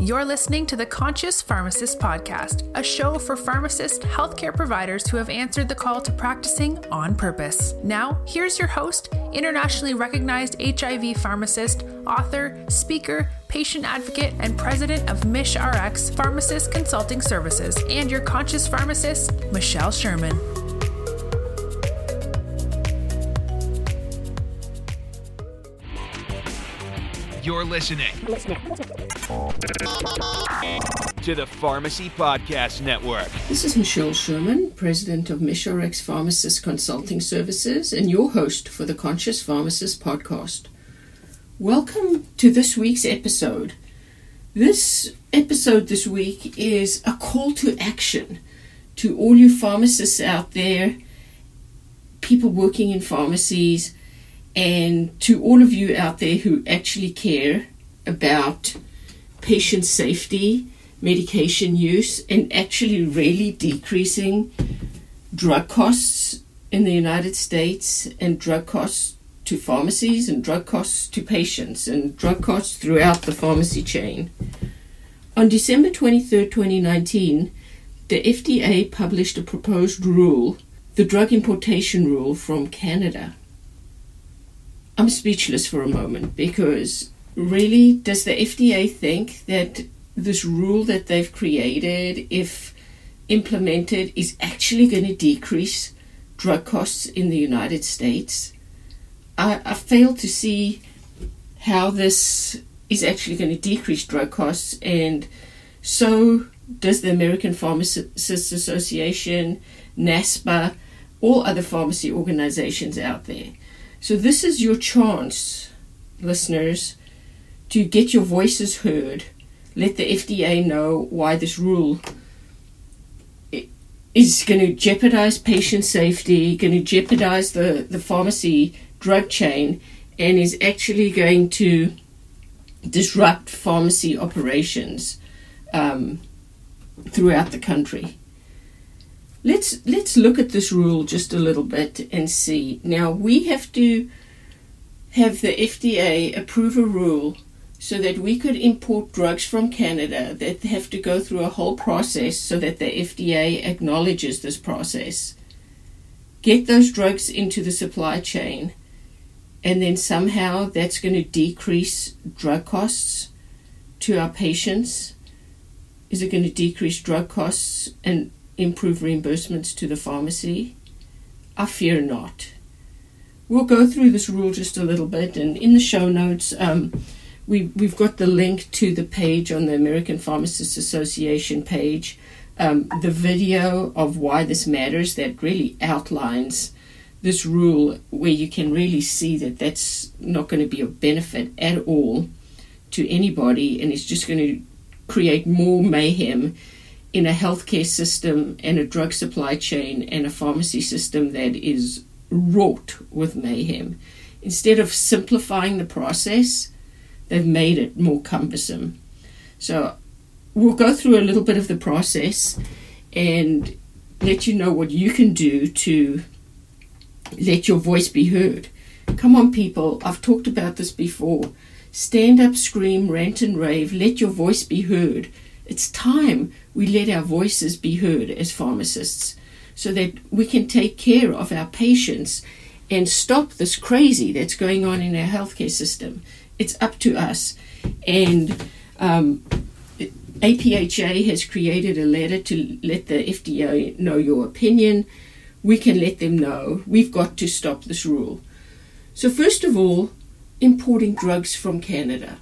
You're listening to the Conscious Pharmacist Podcast, a show for pharmacists, healthcare providers who have answered the call to practicing on purpose. Now, here's your host, internationally recognized HIV pharmacist, author, speaker, patient advocate, and president of MishRx Pharmacist Consulting Services, and your conscious pharmacist, Michelle Sherman. You're listening to the Pharmacy Podcast Network. This is Michelle Sherman, President of MishRx Pharmacist Consulting Services, and your host for the Conscious Pharmacist Podcast. Welcome to this week's episode. This episode this week is a call to action to all you pharmacists out there, people working in pharmacies, and to all of you out there who actually care about patient safety, medication use, and actually really decreasing drug costs in the United States and drug costs to pharmacies and drug costs to patients and drug costs throughout the pharmacy chain. On December 23, 2019, the FDA published a proposed rule, the drug importation rule from Canada. I'm speechless for a moment because really, does the FDA think that this rule that they've created, if implemented, is actually going to decrease drug costs in the United States? I, I fail to see how this is actually going to decrease drug costs, and so does the American Pharmacists Association, NASPA, all other pharmacy organizations out there. So, this is your chance, listeners, to get your voices heard. Let the FDA know why this rule is going to jeopardize patient safety, going to jeopardize the, the pharmacy drug chain, and is actually going to disrupt pharmacy operations um, throughout the country. Let's let's look at this rule just a little bit and see. Now we have to have the FDA approve a rule so that we could import drugs from Canada that have to go through a whole process so that the FDA acknowledges this process. Get those drugs into the supply chain and then somehow that's going to decrease drug costs to our patients. Is it going to decrease drug costs and improve reimbursements to the pharmacy? I fear not. We'll go through this rule just a little bit, and in the show notes, um, we, we've got the link to the page on the American Pharmacists Association page, um, the video of why this matters that really outlines this rule, where you can really see that that's not going to be of benefit at all to anybody, and it's just going to create more mayhem in a healthcare system and a drug supply chain and a pharmacy system that is wrought with mayhem. Instead of simplifying the process, they've made it more cumbersome. So we'll go through a little bit of the process and let you know what you can do to let your voice be heard. Come on, people, I've talked about this before. Stand up, scream, rant, and rave. Let your voice be heard. It's time we let our voices be heard as pharmacists so that we can take care of our patients and stop this crazy that's going on in our healthcare system. It's up to us. And um, APHA has created a letter to let the FDA know your opinion. We can let them know we've got to stop this rule. So, first of all, importing drugs from Canada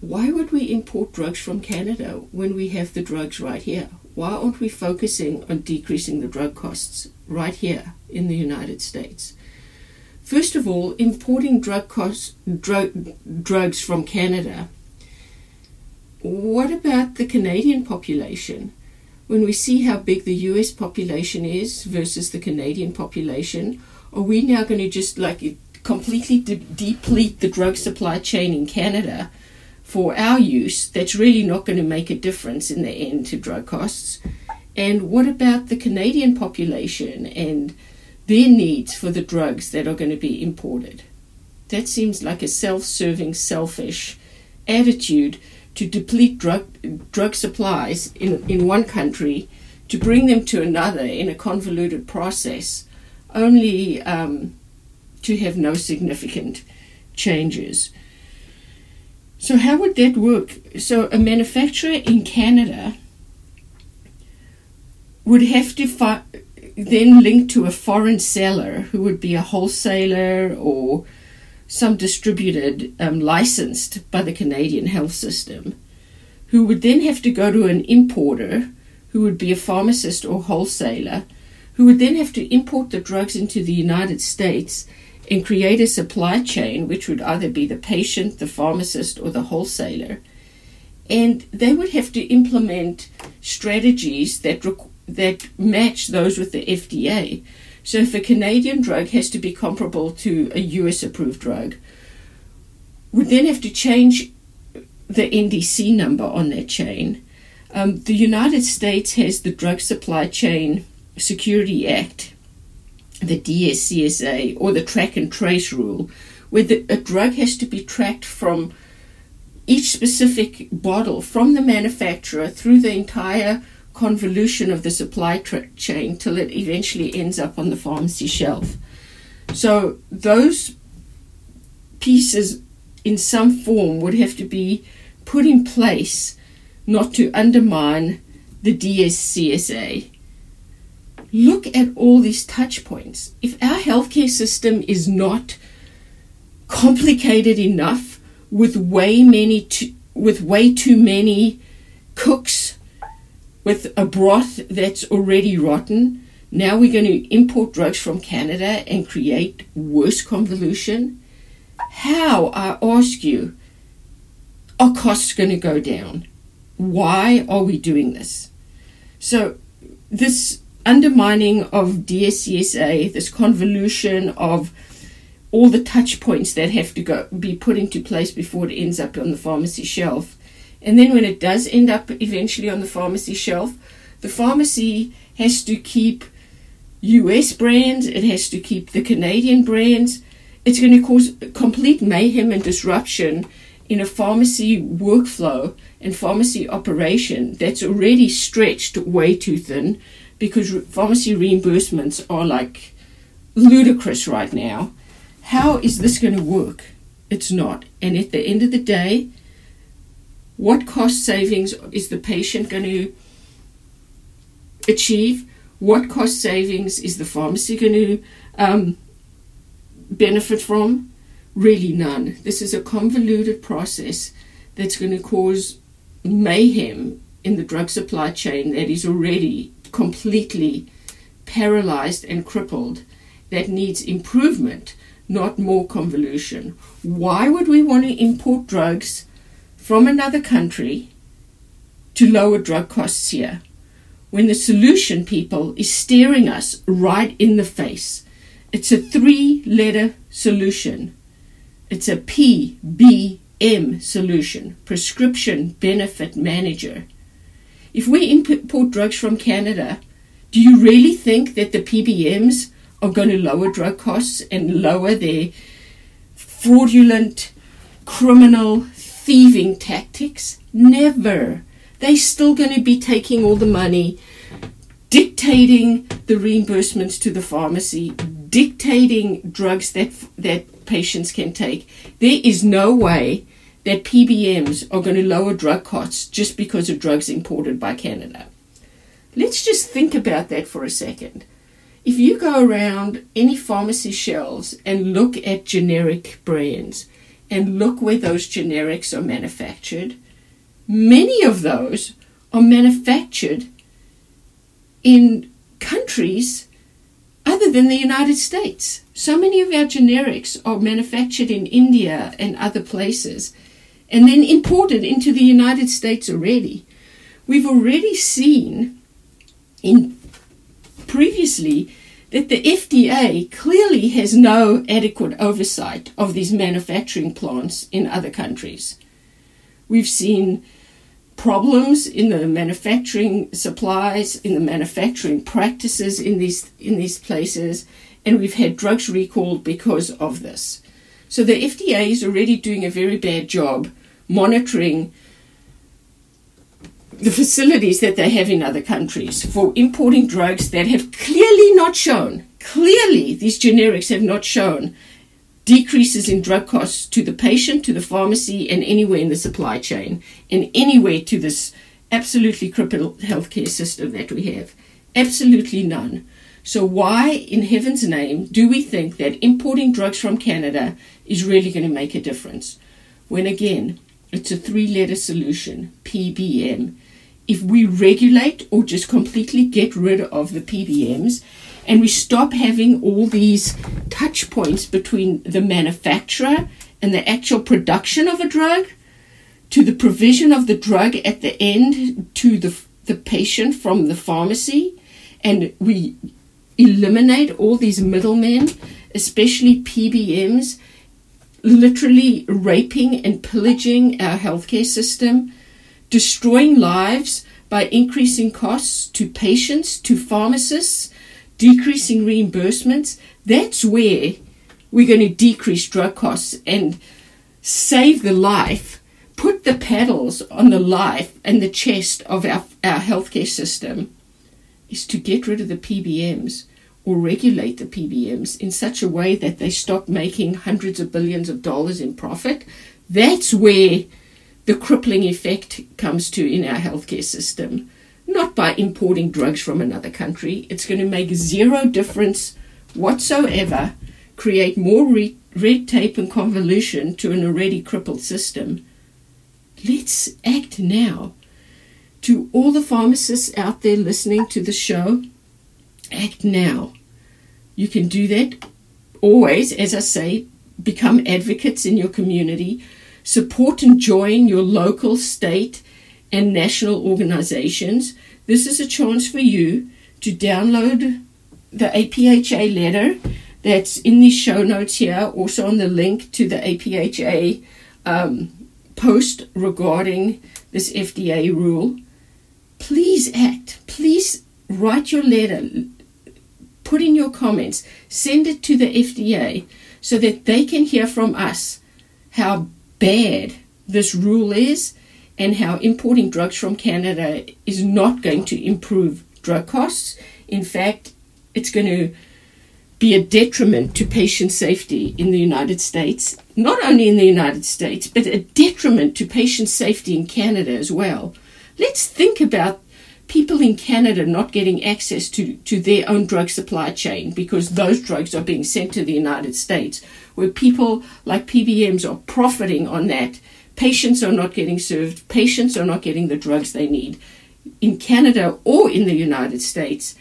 why would we import drugs from Canada when we have the drugs right here? Why aren't we focusing on decreasing the drug costs right here in the United States? First of all, importing drug costs, drug, drugs from Canada. What about the Canadian population? When we see how big the US population is versus the Canadian population, are we now going to just like completely de- deplete the drug supply chain in Canada for our use that's really not going to make a difference in the end to drug costs? And what about the Canadian population and their needs for the drugs that are going to be imported? That seems like a self serving, selfish attitude to deplete drug drug supplies in, in one country to bring them to another in a convoluted process, only um, to have no significant changes. So, how would that work? So, a manufacturer in Canada would have to fi- then link to a foreign seller who would be a wholesaler or some distributed um, licensed by the Canadian health system, who would then have to go to an importer who would be a pharmacist or wholesaler, who would then have to import the drugs into the United States and create a supply chain, which would either be the patient, the pharmacist, or the wholesaler. And they would have to implement strategies that, rec- that match those with the FDA. So if a Canadian drug has to be comparable to a US approved drug, would then have to change the NDC number on that chain. Um, the United States has the Drug Supply Chain Security Act, the DSCSA, or the track and trace rule, where the, a drug has to be tracked from each specific bottle from the manufacturer through the entire convolution of the supply tra- chain till it eventually ends up on the pharmacy shelf. So those pieces in some form would have to be put in place not to undermine the DSCSA. Look at all these touch points. If our healthcare system is not complicated enough with way many to, with way too many cooks with a broth that's already rotten, now we're going to import drugs from Canada and create worse convolution. How, I ask you, are costs going to go down? Why are we doing this? So, this undermining of DSCSA, this convolution of all the touch points that have to go be put into place before it ends up on the pharmacy shelf. And then when it does end up eventually on the pharmacy shelf, the pharmacy has to keep US brands, it has to keep the Canadian brands. It's going to cause complete mayhem and disruption in a pharmacy workflow and pharmacy operation that's already stretched way too thin because pharmacy reimbursements are like ludicrous right now. How is this going to work? It's not. And at the end of the day, what cost savings is the patient going to achieve? What cost savings is the pharmacy going to um, benefit from? Really, none. This is a convoluted process that's going to cause mayhem in the drug supply chain that is already completely paralyzed and crippled, that needs improvement, not more convolution. Why would we want to import drugs from another country to lower drug costs here when the solution, people, is staring us right in the face? It's a three letter solution. It's a PBM solution, Prescription Benefit Manager. If we import drugs from Canada, do you really think that the PBMs are going to lower drug costs and lower their fraudulent, criminal, thieving tactics? Never. They're still going to be taking all the money, dictating the reimbursements to the pharmacy, dictating drugs that that patients can take. There is no way that PBMs are going to lower drug costs just because of drugs imported by Canada. Let's just think about that for a second. If you go around any pharmacy shelves and look at generic brands and look where those generics are manufactured, many of those are manufactured in countries other than the United States. So many of our generics are manufactured in India and other places and then imported into the United States already. We've already seen in previously that the FDA clearly has no adequate oversight of these manufacturing plants in other countries. We've seen problems in the manufacturing supplies, in the manufacturing practices in these in these places, and we've had drugs recalled because of this. So the FDA is already doing a very bad job monitoring the facilities that they have in other countries for importing drugs that have clearly not shown, clearly these generics have not shown decreases in drug costs to the patient, to the pharmacy, and anywhere in the supply chain, and anywhere to this absolutely crippled healthcare system that we have. Absolutely none. So, why in heaven's name do we think that importing drugs from Canada is really going to make a difference? When again, it's a three letter solution PBM. If we regulate or just completely get rid of the PBMs and we stop having all these touch points between the manufacturer and the actual production of a drug to the provision of the drug at the end to the, the patient from the pharmacy, and we eliminate all these middlemen, especially PBMs, literally raping and pillaging our healthcare system, destroying lives by increasing costs to patients, to pharmacists, decreasing reimbursements. That's where we're going to decrease drug costs and save the life, put the pedals on the life and the chest of our, our healthcare system, is to get rid of the PBMs or regulate the PBMs in such a way that they stop making hundreds of billions of dollars in profit. That's where the crippling effect comes to in our healthcare system. Not by importing drugs from another country. It's going to make zero difference whatsoever, create more re- red tape and convolution to an already crippled system. Let's act now. To all the pharmacists out there listening to the show, act now. You can do that always, as I say, become advocates in your community, support and join your local, state, and national organizations. This is a chance for you to download the APHA letter that's in the show notes here, also on the link to the APHA um, post regarding this FDA rule. Please act. Please write your letter put in your comments, send it to the FDA so that they can hear from us how bad this rule is and how importing drugs from Canada is not going to improve drug costs. In fact, it's going to be a detriment to patient safety in the United States, not only in the United States, but a detriment to patient safety in Canada as well. Let's think about people in Canada not getting access to, to their own drug supply chain because those drugs are being sent to the United States, where people like PBMs are profiting on that. Patients are not getting served, patients are not getting the drugs they need in Canada or in the United States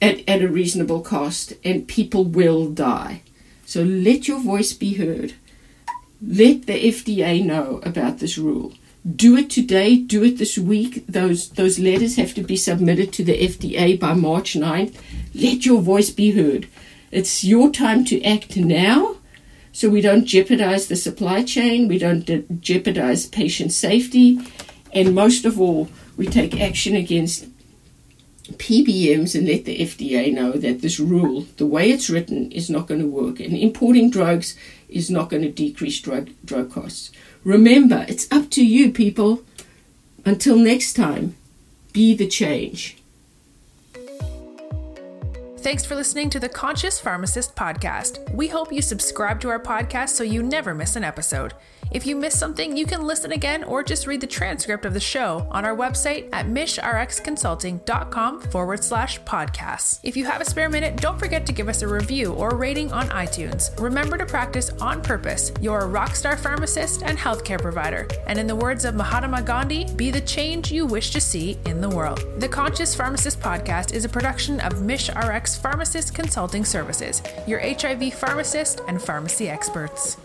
at, at a reasonable cost, and people will die. So let your voice be heard. Let the FDA know about this rule do it today, do it this week. Those those letters have to be submitted to the FDA by March 9th. Let your voice be heard. It's your time to act now so we don't jeopardize the supply chain, we don't de- jeopardize patient safety, and most of all, we take action against PBMs and let the FDA know that this rule, the way it's written, is not going to work. And importing drugs is not going to decrease drug, drug costs. Remember, it's up to you, people. Until next time, be the change. Thanks for listening to the Conscious Pharmacist podcast. We hope you subscribe to our podcast so you never miss an episode. If you missed something, you can listen again or just read the transcript of the show on our website at mishrxconsulting.com forward slash podcasts. If you have a spare minute, don't forget to give us a review or rating on iTunes. Remember to practice on purpose. You're a rockstar pharmacist and healthcare provider. And in the words of Mahatma Gandhi, be the change you wish to see in the world. The Conscious Pharmacist podcast is a production of MishRx Pharmacist Consulting Services, your HIV pharmacist and pharmacy experts.